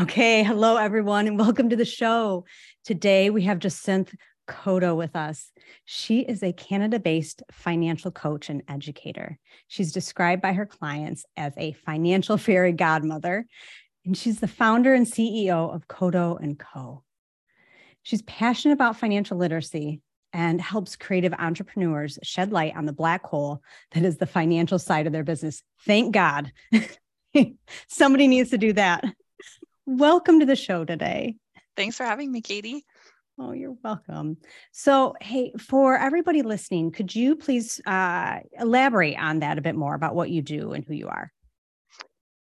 Okay, hello everyone, and welcome to the show. Today we have Jacinthe Koddo with us. She is a Canada based financial coach and educator. She's described by her clients as a financial fairy godmother, and she's the founder and CEO of Koddo and Co. She's passionate about financial literacy and helps creative entrepreneurs shed light on the black hole that is the financial side of their business. Thank God. Somebody needs to do that. Welcome to the show today. Thanks for having me, Katie. Oh, you're welcome. So, hey, for everybody listening, could you please uh, elaborate on that a bit more about what you do and who you are?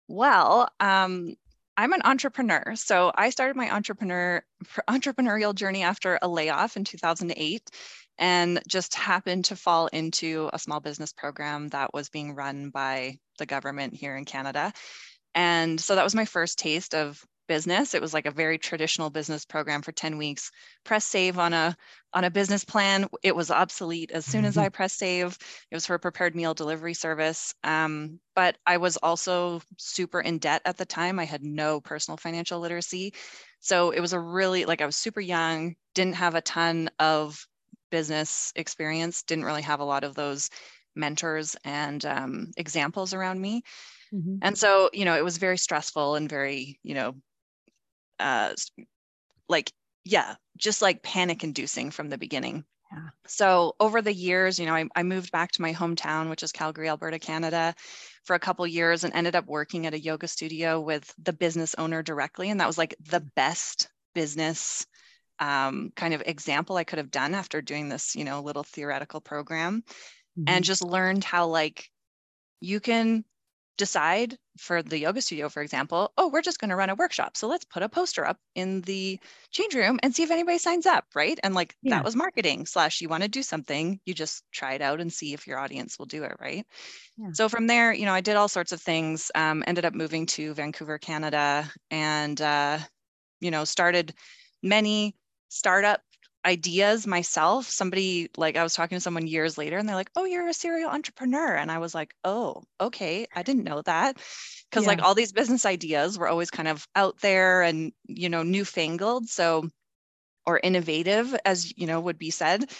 Well, um, I'm an entrepreneur. So I started my entrepreneur entrepreneurial journey after a layoff in 2008 and just happened to fall into a small business program that was being run by the government here in Canada. And so that was my first taste of business. It was like a very traditional business program for 10 weeks. Press save on a on a business plan. It was obsolete as soon as I pressed save. It was for a prepared meal delivery service. Um, but I was also super in debt at the time. I had no personal financial literacy. So it was a really like I was super young, didn't have a ton of business experience, didn't really have a lot of those mentors and um, examples around me. Mhm. And so, you know, it was very stressful and very, you know, uh, like, yeah, just like panic inducing from the beginning. Yeah. So over the years, you know, I, I moved back to my hometown, which is Calgary, Alberta, Canada, for a couple years and ended up working at a yoga studio with the business owner directly. And that was like the best business um, kind of example I could have done after doing this, you know, little theoretical program and Mhm. just learned how like you can decide for the yoga studio for example oh we're just going to run a workshop so let's put a poster up in the change room and see if anybody signs up right and like Yeah. that was marketing slash you want to do something you just try it out and see if your audience will do it right Yeah. so from there you know i did all sorts of things um, ended up moving to vancouver canada and uh, you know started many startup ideas myself. Somebody like I was talking to someone years later and they're like, "Oh, you're a serial entrepreneur." And I was like, "Oh, okay. I didn't know that." Cuz like all these business ideas were always kind of out there and, you know, newfangled, so or innovative as, you know, would be said.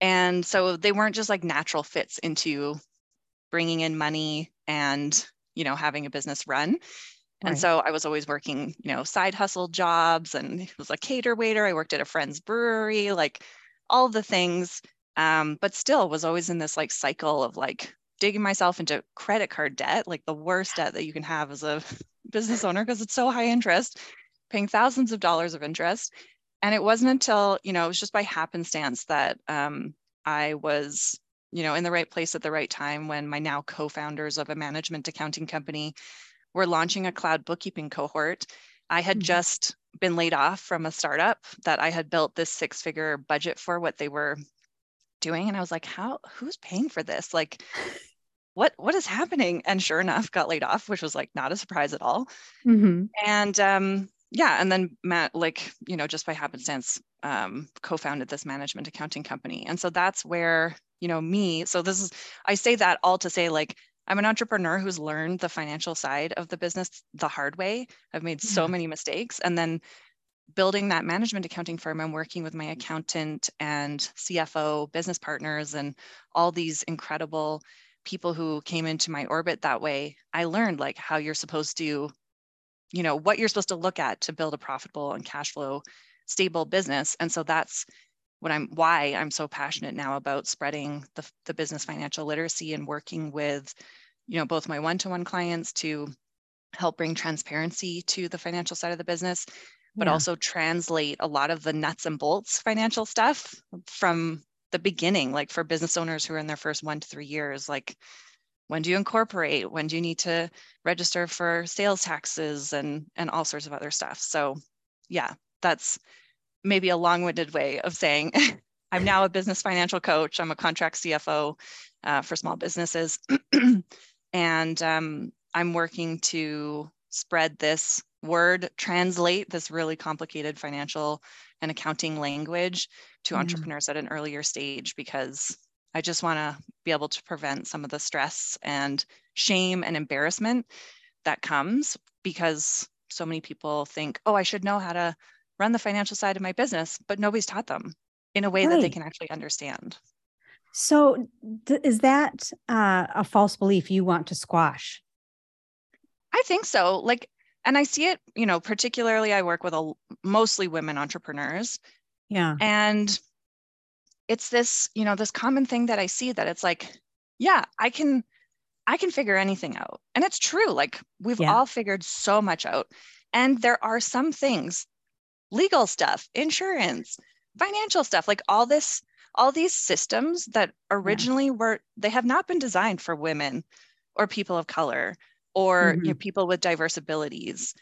And so they weren't just like natural fits into bringing in money and, you know, having a business run. And Right. so I was always working, you know, side hustle jobs and was a cater waiter. I worked at a friend's brewery, like all the things. Um, but still was always in this like cycle of like digging myself into credit card debt, like the worst debt that you can have as a business owner because it's so high interest, paying thousands of dollars of interest. And it wasn't until, you know, it was just by happenstance that um, I was, you know, in the right place at the right time when my now co-founders of a management accounting company we're launching a cloud bookkeeping cohort. I had Mhm. just been laid off from a startup that I had built this six figure budget for what they were doing. And I was like, how, who's paying for this? Like, what, what is happening? And sure enough, got laid off, which was like not a surprise at all. Mhm. And um, yeah, and then Matt, like, you know, just by happenstance, um, co-founded this management accounting company. And so that's where, you know, me, so this is, I say that all to say like, I'm an entrepreneur who's learned the financial side of the business the hard way. I've made so mm-hmm. many mistakes. And then building that management accounting firm, I'm working with my accountant and CFO business partners and all these incredible people who came into my orbit that way, I learned like how you're supposed to, you know, what you're supposed to look at to build a profitable and cash flow stable business. And so that's what I'm why I'm so passionate now about spreading the, the business financial literacy and working with, you know, both my one-to-one clients to help bring transparency to the financial side of the business, but yeah. also translate a lot of the nuts and bolts financial stuff from the beginning, like for business owners who are in their first one to three years, like when do you incorporate? When do you need to register for sales taxes and and all sorts of other stuff? So yeah, that's maybe a long-winded way of saying I'm now a business financial coach. I'm a contract CFO uh, for small businesses, and um, I'm working to spread this word, translate this really complicated financial and accounting language to mm entrepreneurs at an earlier stage because I just want to be able to prevent some of the stress and shame and embarrassment that comes because so many people think, oh, I should know how to run the financial side of my business, but nobody's taught them in a way right. that they can actually understand. So, th- is that uh, a false belief you want to squash? I think so. Like, and I see it, you know, particularly I work with a mostly women entrepreneurs. Yeah. And it's this, you know, this common thing that I see that it's like, yeah, I can I can figure anything out. And it's true. Like we've yeah. all figured so much out. And there are some things, legal stuff, insurance, financial stuff, like all this all these systems that originally yeah. were they have not been designed for women or people of color or mm-hmm. you know, people with diverse abilities.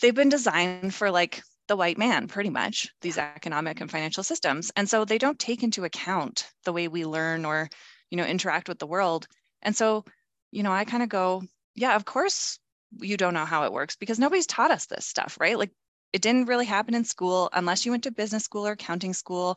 They've been designed for like the white man, pretty much, these economic and financial systems. And so they don't take into account the way we learn or, you know, interact with the world. And so, you know, I kind of go, yeah, of course you don't know how it works because nobody's taught us this stuff, right? Like it didn't really happen in school unless you went to business school or accounting school.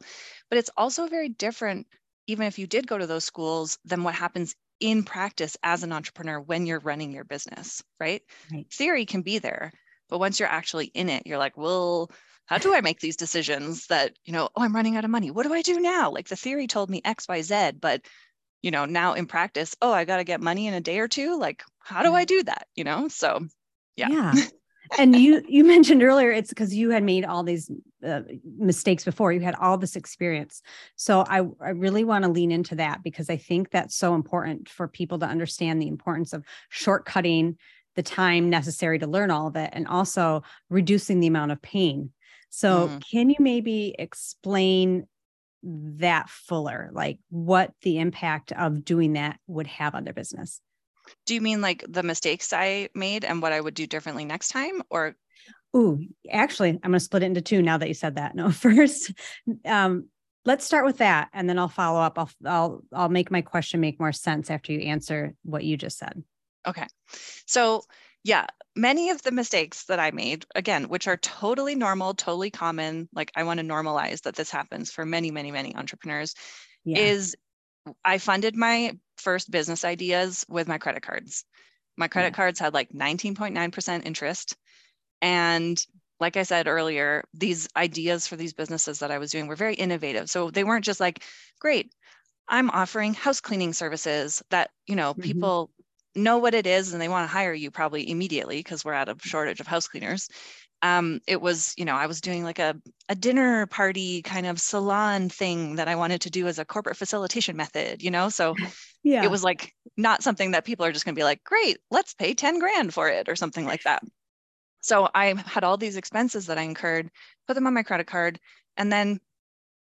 But it's also very different, even if you did go to those schools, than what happens in practice as an entrepreneur when you're running your business, right? right? Theory can be there, but once you're actually in it, you're like, well, how do I make these decisions that, you know, oh, I'm running out of money. What do I do now? Like the theory told me X, Y, Z, but, you know, now in practice, oh, I got to get money in a day or two. Like, how do I do that? You know? So, yeah. Yeah. and you you mentioned earlier it's because you had made all these uh, mistakes before. You had all this experience. So i i really want to lean into that because i think that's so important for people to understand the importance of shortcutting the time necessary to learn all of it and also reducing the amount of pain. So mm. can you maybe explain that fuller? Like what the impact of doing that would have on their business do you mean like the mistakes I made and what I would do differently next time or Ooh, actually, I'm going to split it into two now that you said that. No, first, um, let's start with that, and then I'll follow up. I'll I'll I'll make my question make more sense after you answer what you just said. Okay, so yeah, many of the mistakes that I made, again, which are totally normal, totally common. Like I want to normalize that this happens for many, many, many entrepreneurs. Yeah. Is I funded my first business ideas with my credit cards. My credit yeah. cards had like 19.9% interest. And like I said earlier, these ideas for these businesses that I was doing were very innovative. So they weren't just like, great, I'm offering house cleaning services that, you know, mm-hmm. people know what it is and they want to hire you probably immediately because we're out of shortage of house cleaners um, it was, you know, I was doing like a, a dinner party kind of salon thing that I wanted to do as a corporate facilitation method, you know? So yeah. it was like not something that people are just going to be like, great, let's pay 10 grand for it or something like that. So I had all these expenses that I incurred, put them on my credit card, and then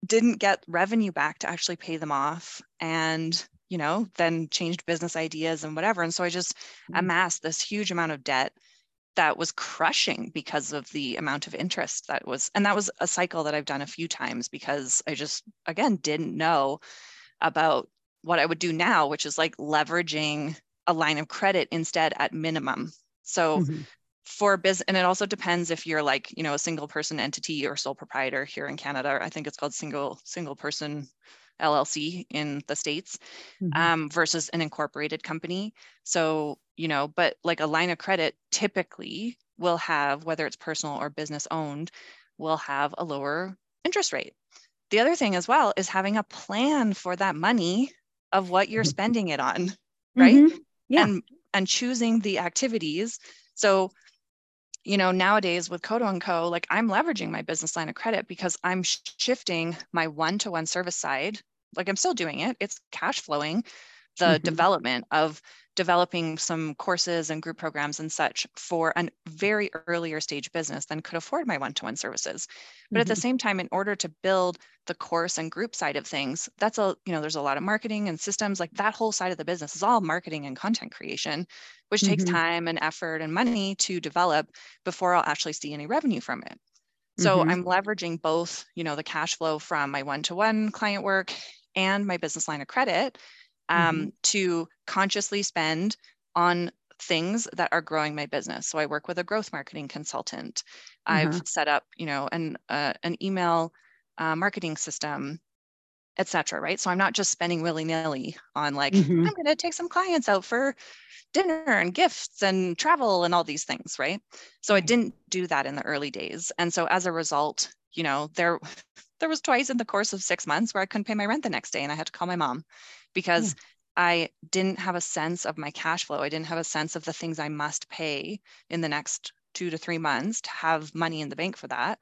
didn't get revenue back to actually pay them off. And, you know, then changed business ideas and whatever. And so I just mm-hmm. amassed this huge amount of debt that was crushing because of the amount of interest that was and that was a cycle that I've done a few times because I just again didn't know about what I would do now which is like leveraging a line of credit instead at minimum so mm-hmm. for business and it also depends if you're like you know a single person entity or sole proprietor here in Canada I think it's called single single person LLC in the States mm-hmm. um, versus an incorporated company. So, you know, but like a line of credit typically will have, whether it's personal or business owned, will have a lower interest rate. The other thing as well is having a plan for that money of what you're mm-hmm. spending it on. right Mhm. Yeah. and and choosing the activities so you know nowadays with Koddo and co like i'm leveraging my business line of credit because i'm shifting my one-to-one service side like i'm still doing it it's cash flowing the Mhm. development of developing some courses and group programs and such for a very earlier stage business than could afford my one-to-one services but at the Mhm. same time in order to build the course and group side of things that's a you know there's a lot of marketing and systems like that whole side of the business is all marketing and content creation which takes Mhm. time and effort and money to develop before i'll actually see any revenue from it so Mhm. i'm leveraging both you know the cash flow from my one-to-one client work and my business line of credit um, Mhm. to consciously spend on things that are growing my business. So I work with a growth marketing consultant. I've Uh-huh. set up, you know, an uh, an email uh, marketing system, et cetera. Right. So I'm not just spending willy nilly on like Mhm. I'm going to take some clients out for dinner and gifts and travel and all these things. Right. So I didn't do that in the early days, and so as a result, you know, there there was twice in the course of six months where I couldn't pay my rent the next day, and I had to call my mom because I didn't have a sense of my cash flow. I didn't have a sense of the things I must pay in the next two to three months to have money in the bank for that.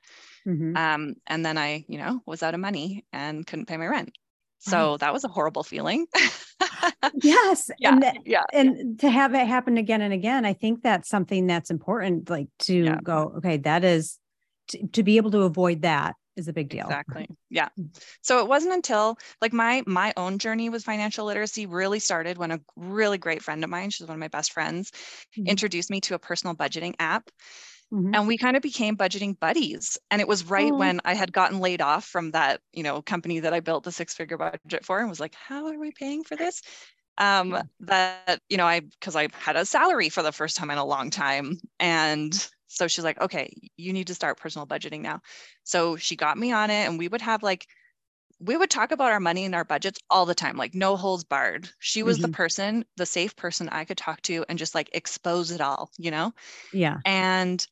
Mhm. Um, and then I, you know, was out of money and couldn't pay my rent. So that was a horrible feeling. Yes. yeah, And that, yeah, and to have it happen again and again, I think that's something that's important, like to Yeah. go, okay, that is to, to be able to avoid that is a big deal. exactly. Yeah. So it wasn't until like my my own journey with financial literacy really started when a really great friend of mine, she's one of my best friends, Mhm. introduced me to a personal budgeting app. Mhm. and we kind of became budgeting buddies and it was right Oh. when i had gotten laid off from that you know company that i built the six figure budget for and was like how are we paying for this um Yeah. that you know i because i had a salary for the first time in a long time and so she's like okay you need to start personal budgeting now so she got me on it and we would have like we would talk about our money and our budgets all the time like no holds barred she was the Mhm. person the safe person i could talk to and just like expose it all you know Yeah. and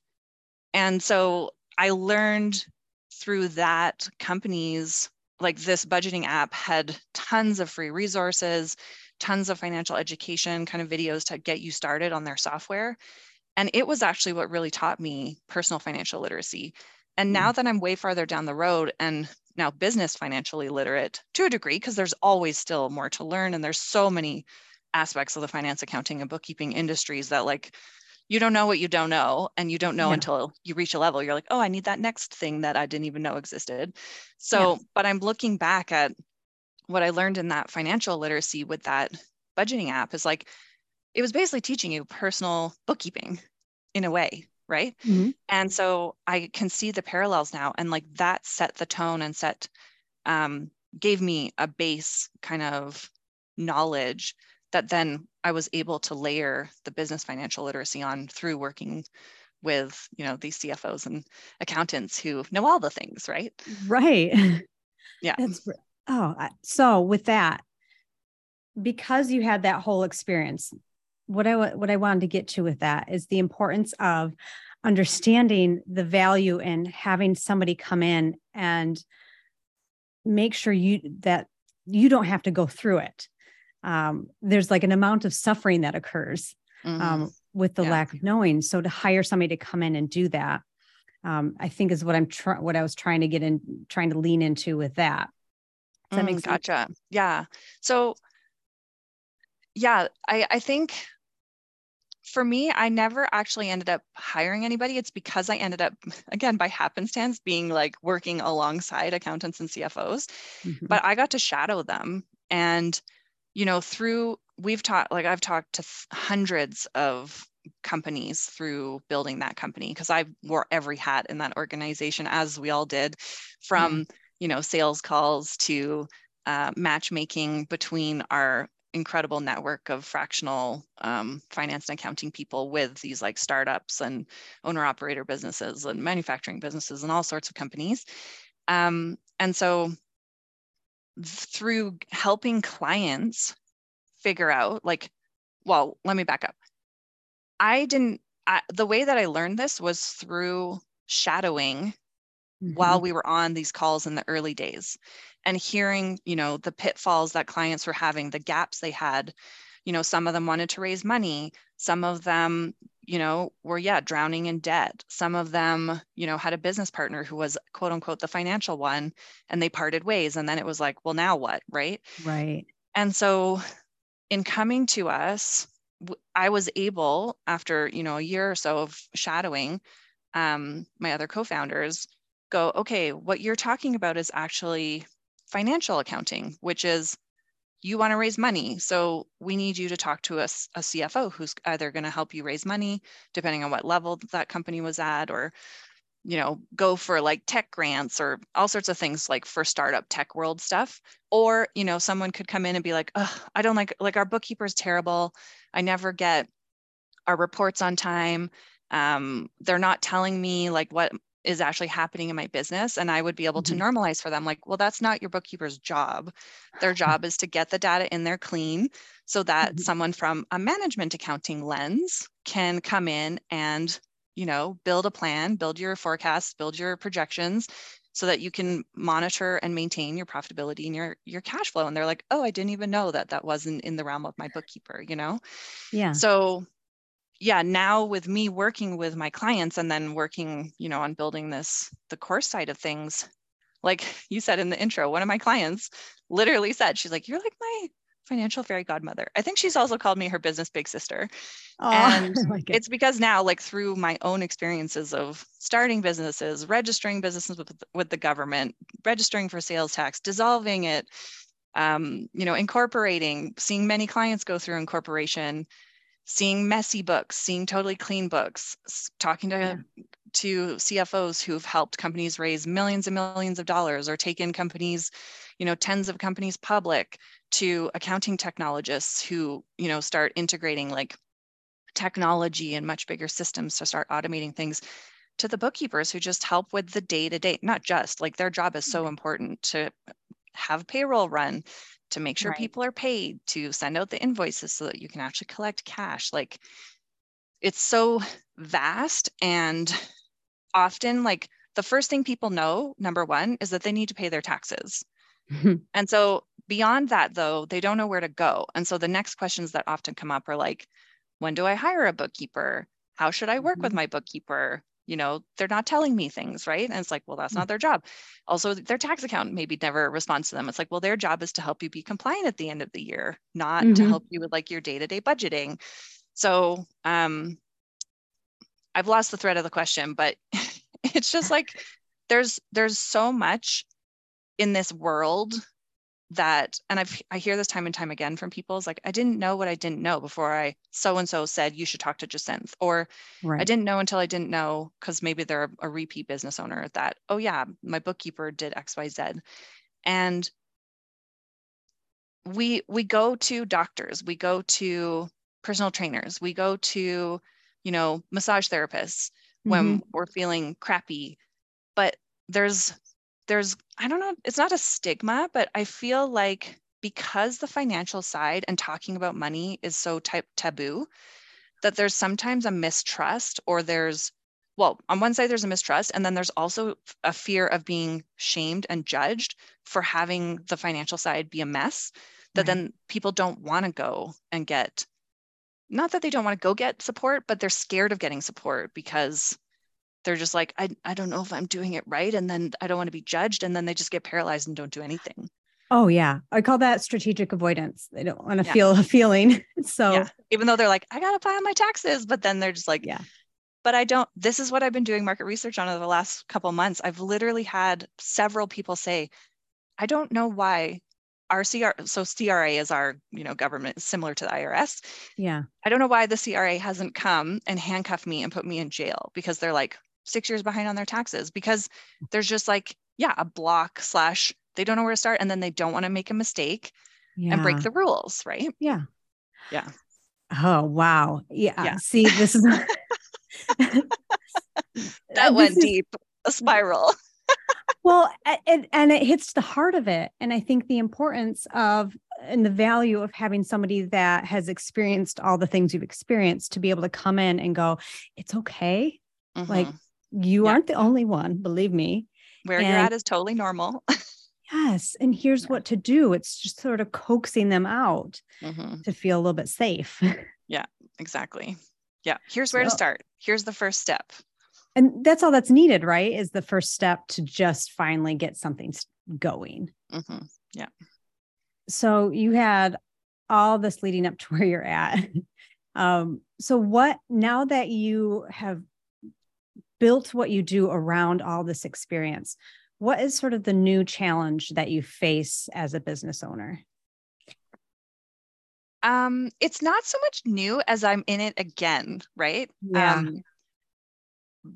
and so i learned through that companies like this budgeting app had tons of free resources tons of financial education kind of videos to get you started on their software. And it was actually what really taught me personal financial literacy. And now mm. that i'm way farther down the road and now business financially literate to a degree because there's always still more to learn and there's so many aspects of the finance accounting and bookkeeping industries that like you don't know what you don't know and you don't know Yeah. until you reach a level you're like oh i need that next thing that i didn't even know existed so but i'm looking back at what i learned in that financial literacy with that budgeting app is like it was basically teaching you personal bookkeeping in a way right Mhm. and so i can see the parallels now and like that set the tone and set um, gave me a base kind of knowledge that then i was able to layer the business financial literacy on through working with you know these cfos and accountants who know all the things right Right. yeah That's oh, so with that, because you had that whole experience, what I what I wanted to get to with that is the importance of understanding the value in having somebody come in and make sure you that you don't have to go through it. Um, there's like an amount of suffering that occurs Mhm. um, with the Yeah. lack of knowing. So to hire somebody to come in and do that, um, I think is what I'm trying, what I was trying to get in, trying to lean into with that. Does that make Mm, sense? gotcha yeah so yeah i i think for me i never actually ended up hiring anybody it's because i ended up again by happenstance being like working alongside accountants and cfos Mhm. but I got to shadow them. And, you know, through we've talked, like I've talked to hundreds of companies through building that company because I wore every hat in that organization, as we all did, from, you know, sales calls to uh, matchmaking between our incredible network of fractional um, finance and accounting people with these like startups and owner operator businesses and manufacturing businesses and all sorts of companies. Um, and so through helping clients figure out like well let me back up i didn't I, the way that i learned this was through shadowing while Mhm. we were on these calls in the early days and hearing you know the pitfalls that clients were having the gaps they had you know, some of them wanted to raise money. Some of them, you know, were, yeah, drowning in debt. Some of them, you know, had a business partner who was quote unquote the financial one and they parted ways. And then it was like, well, now what? Right. Right. And so in coming to us, I was able, after, you know, a year or so of shadowing um, my other co-founders, go, okay, what you're talking about is actually financial accounting, which is you want to raise money. So we need you to talk to us a, a CFO who's either going to help you raise money, depending on what level that company was at, or you know, go for like tech grants or all sorts of things like for startup tech world stuff. Or, you know, someone could come in and be like, oh, I don't like like our bookkeeper is terrible. I never get our reports on time. Um, they're not telling me like what is actually happening in my business and i would be able mm-hmm. to normalize for them like well that's not your bookkeeper's job their job is to get the data in there clean so that mm-hmm. someone from a management accounting lens can come in and you know build a plan build your forecasts build your projections so that you can monitor and maintain your profitability and your your cash flow and they're like oh i didn't even know that that wasn't in the realm of my bookkeeper you know yeah so yeah, now with me working with my clients and then working, you know, on building this, the course side of things, like you said in the intro, one of my clients literally said, she's like, you're like my financial fairy godmother. I think she's also called me her business big sister. Oh, and like it. it's because now, like through my own experiences of starting businesses, registering businesses with, with the government, registering for sales tax, dissolving it, um, you know, incorporating, seeing many clients go through incorporation, seeing messy books, seeing totally clean books, talking to yeah. to CFOs who've helped companies raise millions and millions of dollars or taken companies, you know, tens of companies public to accounting technologists who, you know, start integrating like technology and much bigger systems to start automating things to the bookkeepers who just help with the day to day, not just like their job is so mm-hmm. important to have payroll run to make sure right. people are paid, to send out the invoices so that you can actually collect cash. Like it's so vast and often like the first thing people know, number one, is that they need to pay their taxes. and so beyond that though, they don't know where to go. And so the next questions that often come up are like, when do I hire a bookkeeper? How should I work mm-hmm. with my bookkeeper? You know they're not telling me things right? And it's like well that's not their job. Also their tax accountant maybe never responds to them. It's like well their job is to help you be compliant at the end of the year not mm-hmm. to help you with like your day-to-day budgeting. So um i've lost the thread of the question but it's just like there's there's so much in this world that and i've i hear this time and time again from people is like i didn't know what i didn't know before i so and so said you should talk to jacinthe or right. i didn't know until i didn't know because maybe they're a repeat business owner that oh yeah my bookkeeper did xyz and we we go to doctors we go to personal trainers we go to you know massage therapists when mm-hmm. we're feeling crappy but there's there's i don't know it's not a stigma but i feel like because the financial side and talking about money is so type taboo that there's sometimes a mistrust or there's well on one side there's a mistrust and then there's also a fear of being shamed and judged for having the financial side be a mess that right. then people don't want to go and get not that they don't want to go get support but they're scared of getting support because they're just like I, I don't know if i'm doing it right and then i don't want to be judged and then they just get paralyzed and don't do anything oh yeah i call that strategic avoidance they don't want to yeah. feel a feeling so yeah. even though they're like i gotta file my taxes but then they're just like yeah but i don't this is what i've been doing market research on over the last couple months i've literally had several people say i don't know why our CR so CRA is our you know government similar to the IRS. Yeah. I don't know why the CRA hasn't come and handcuffed me and put me in jail because they're like, six years behind on their taxes because there's just like, yeah, a block slash they don't know where to start and then they don't want to make a mistake yeah. and break the rules, right? Yeah. Yeah. Oh, wow. Yeah. yeah. See, this is that went is... deep, a spiral. well, and, and it hits the heart of it. And I think the importance of and the value of having somebody that has experienced all the things you've experienced to be able to come in and go, it's okay. Mm-hmm. Like you yeah. aren't the only one, believe me. Where and, you're at is totally normal. Yes. And here's Yeah. what to do. It's just sort of coaxing them out Mhm. to feel a little bit safe. Yeah, exactly. Yeah. Here's where to start. Here's the first step. and that's all that's needed, right? Is the first step to just finally get something going. Mhm. So you had all this leading up to where you're at. Um, so what now that you have built what you do around all this experience, what is sort of the new challenge that you face as a business owner? Um, it's not so much new as I'm in it again, right? Yeah. Um,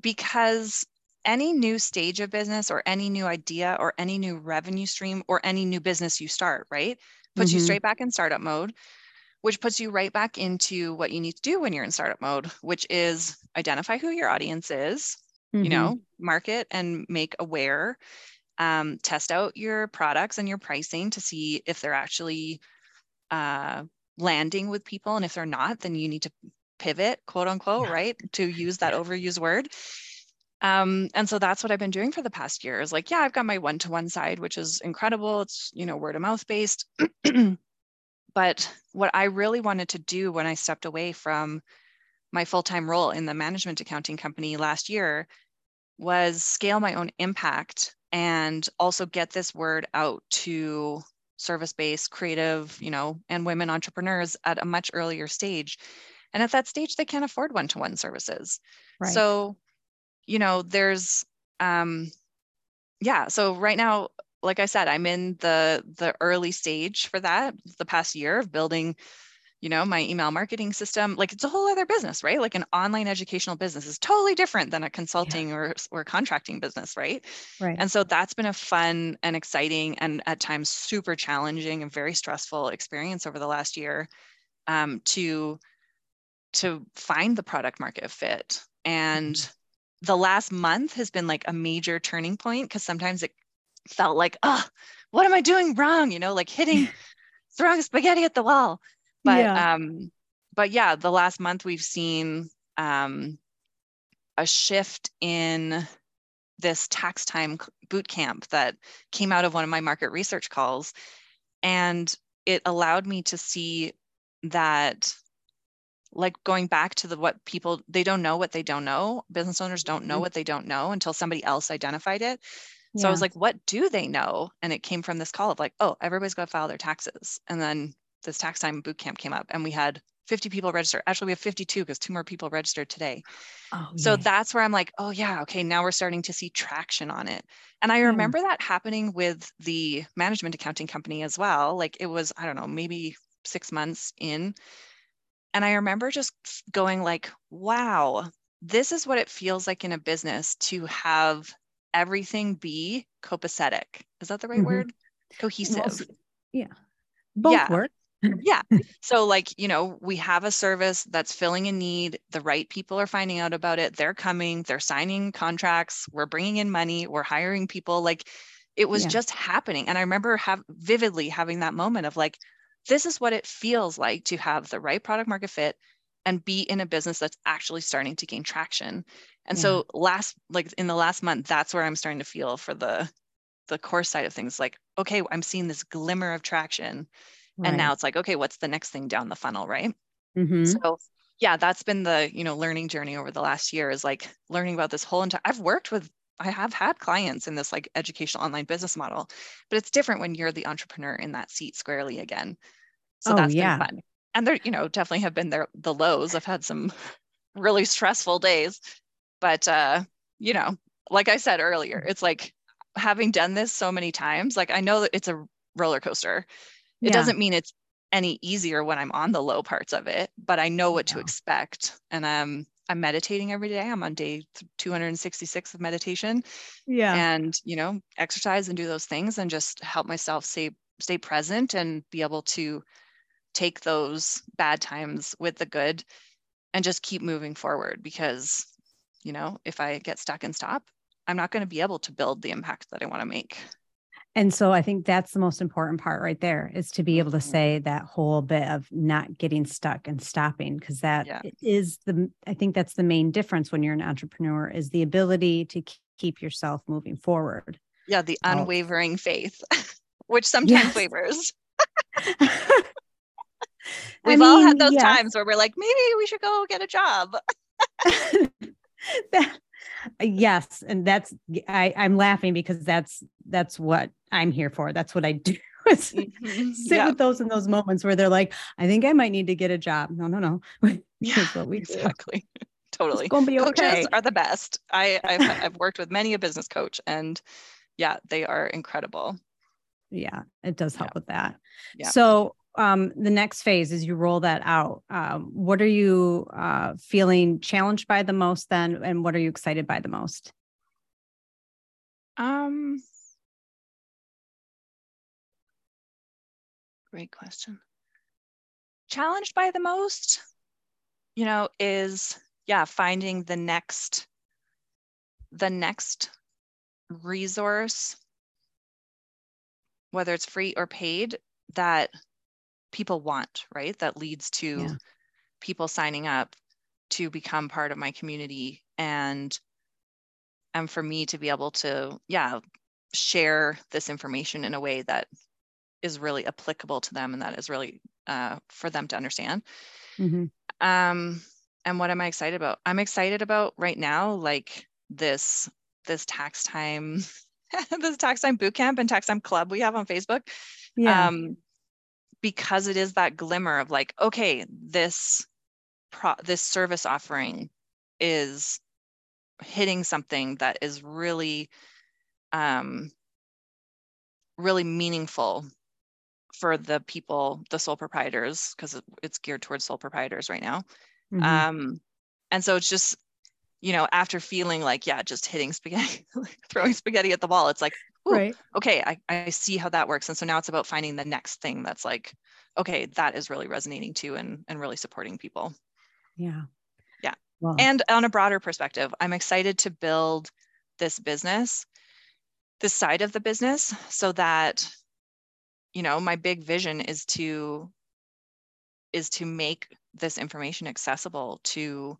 because any new stage of business or any new idea or any new revenue stream or any new business you start, right? Puts you Mhm. straight back in startup mode, which puts you right back into what you need to do when you're in startup mode, which is identify who your audience is, you Mhm. know, market and make aware, um, test out your products and your pricing to see if they're actually uh, landing with people. And if they're not, then you need to pivot, quote unquote, Yeah. right? To use that overused word. Um, and so that's what I've been doing for the past year is like, yeah, I've got my one-to-one side, which is incredible. It's, you know, word of mouth based. but what I really wanted to do when I stepped away from my full-time role in the management accounting company last year was scale my own impact and also get this word out to service-based creative you know and women entrepreneurs at a much earlier stage and at that stage they can't afford one-to-one services Right. so you know there's um yeah so right now like i said i'm in the the early stage for that the past year of building you know my email marketing system. Like it's a whole other business right? Like an online educational business is totally different than a consulting or or contracting business right? Right. and so that's been a fun and exciting and at times super challenging and very stressful experience over the last year um, to to find the product market fit. And the last month has been like a major turning point because sometimes it felt like, oh, what am I doing wrong? You know, like hitting throwing spaghetti at the wall. But Yeah. um, but yeah, the last month we've seen um a shift in this tax time boot camp that came out of one of my market research calls and it allowed me to see that like going back to the what people they don't know what they don't know business owners don't know Mhm. what they don't know until somebody else identified it so i was like what do they know and it came from this call of like oh everybody's got to file their taxes and then this tax time boot camp came up and we had 50 people register actually we have 52 because two more people registered today oh, so yay. that's where I'm like, oh yeah, okay, now we're starting to see traction on it. And I Yeah. remember that happening with the management accounting company as well. Like it was, I don't know, maybe six months in. And I remember just going like, wow, this is what it feels like in a business to have everything be copacetic. Is that the right Mhm. word? Cohesive yeah. Both Yeah. work. yeah. So, like, you know, we have a service that's filling a need. The right people are finding out about it. They're coming, they're signing contracts. We're bringing in money. We're hiring people. Like, it was Yeah. just happening. And I remember have vividly having that moment of like, this is what it feels like to have the right product market fit and be in a business that's actually starting to gain traction. And Yeah. so last like in the last month, that's where I'm starting to feel for the the course side of things like, okay, I'm seeing this glimmer of traction and now it's like okay what's the next thing down the funnel right hmm so yeah that's been the you know learning journey over the last year is like learning about this whole entire i've worked with i have had clients in this like educational online business model but it's different when you're the entrepreneur in that seat squarely again so Oh, that's yeah. been fun and there you know definitely have been there the lows i've had some really stressful days but uh you know like i said earlier it's like having done this so many times like i know that it's a roller coaster it Yeah. doesn't mean it's any easier when I'm on the low parts of it, but I know what to expect. And um, I'm meditating every day. I'm on day 266 of meditation yeah. and, you know, exercise and do those things and just help myself stay, stay present and be able to take those bad times with the good and just keep moving forward because, you know, if I get stuck and stop, I'm not going to be able to build the impact that I want to make. And so I think that's the most important part right there is to be able to Mhm. say that whole bit of not getting stuck and stopping because that Yeah. is the I think that's the main difference when you're an entrepreneur is the ability to keep yourself moving forward. Yeah, the Oh. unwavering faith, which sometimes Yes. wavers. I We've all mean, had those yes. times where we're like, maybe we should go get a job. That- yes, and that's I, I'm laughing because that's that's what I'm here for. That's what I do. is Mhm. Sit Yeah. with those in those moments where they're like, I think I might need to get a job. No, no, no. Yeah, what we do. exactly. It's Totally. gonna be Coaches okay. are the best. I, I've, I've worked with many a business coach and yeah, they are incredible. yeah, it does help Yeah. with that. Yeah. So um the next phase is you roll that out. Um, what are you uh feeling challenged by the most then and what are you excited by the most? Um, great question. Challenged by the most, you know, is yeah, finding the next, the next resource, whether it's free or paid, that people want, right? That leads to Yeah. people signing up to become part of my community and and for me to be able to yeah share this information in a way that is really applicable to them and that is really uh, for them to understand Mhm. um and what am i excited about i'm excited about right now like this this tax time this tax time boot camp and tax time club we have on facebook Yeah. um because it is that glimmer of like okay this pro this service offering is hitting something that is really um really meaningful for the people the sole proprietors because it's geared towards sole proprietors right now Mhm. um and so it's just you know after feeling like yeah just hitting spaghetti throwing spaghetti at the wall it's like right. okay I, I see how that works and so now it's about finding the next thing that's like okay that is really resonating too and and really supporting people Yeah. Yeah. And on a broader perspective i'm excited to build this business this side of the business so that you know my big vision is to is to make this information accessible to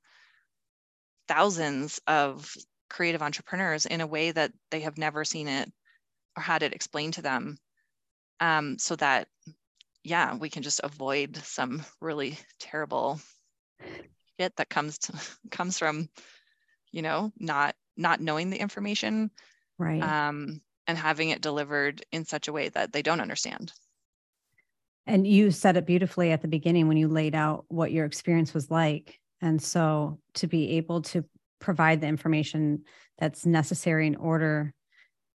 thousands of creative entrepreneurs in a way that they have never seen it or had it explained to them um, so that yeah we can just avoid some really terrible shit that comes to comes from you know not not knowing the information right. um, and having it delivered in such a way that they don't understand And you said it beautifully at the beginning when you laid out what your experience was like. And so to be able to provide the information that's necessary in order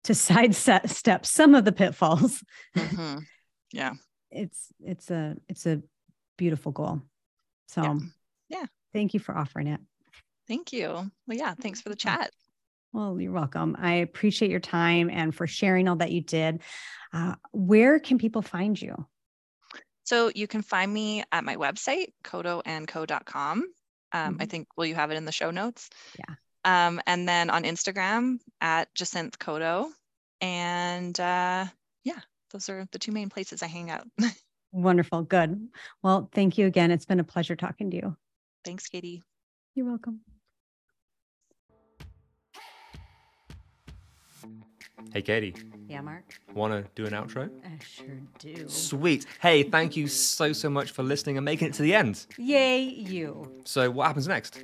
to sidestep step some of the pitfalls, Mhm. yeah it's it's a it's a beautiful goal. So Yeah. Yeah. thank you for offering it. thank you well yeah thanks for the chat Well, you're welcome. I appreciate your time and for sharing all that you did. Uh, where can people find you? so you can find me at my website koddoandco.com um, i Mhm. think will you have it in the show notes Yeah. Um, and then on instagram at jacinthe koddo and uh, yeah those are the two main places i hang out Wonderful. Good. Well, thank you again. It's been a pleasure talking to you. thanks katie You're welcome. Hey, Katie, Yeah, Mark. want to do an outro? I sure do. Sweet. Hey, thank you so, so much for listening and making it to the end. Yay, you. So, what happens next?